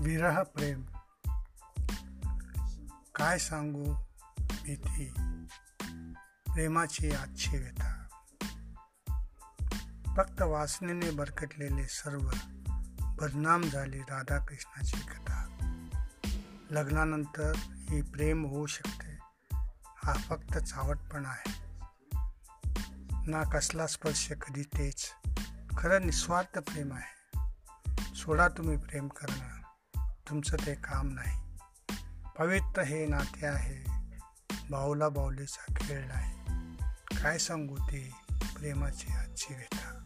विरह प्रेम. काय सांगू भीती? प्रेमाची आजची व्यथा. फक्त वासनेने बरकटलेले सर्व बदनाम झाली राधाकृष्णाची कथा. लग्नानंतर ही प्रेम होऊ शकते हा फक्त चावटपण आहे. ना कसला स्पर्श कधी तेच. खरं निस्वार्थ प्रेम आहे. सोडा तुम्ही प्रेम करणं. तुमचं ते काम नाही. पवित्र हे नाते आहे. बाऊला बाऊलीचा खेळ नाही. काय सांगू ती प्रेमाची आजची व्यथा?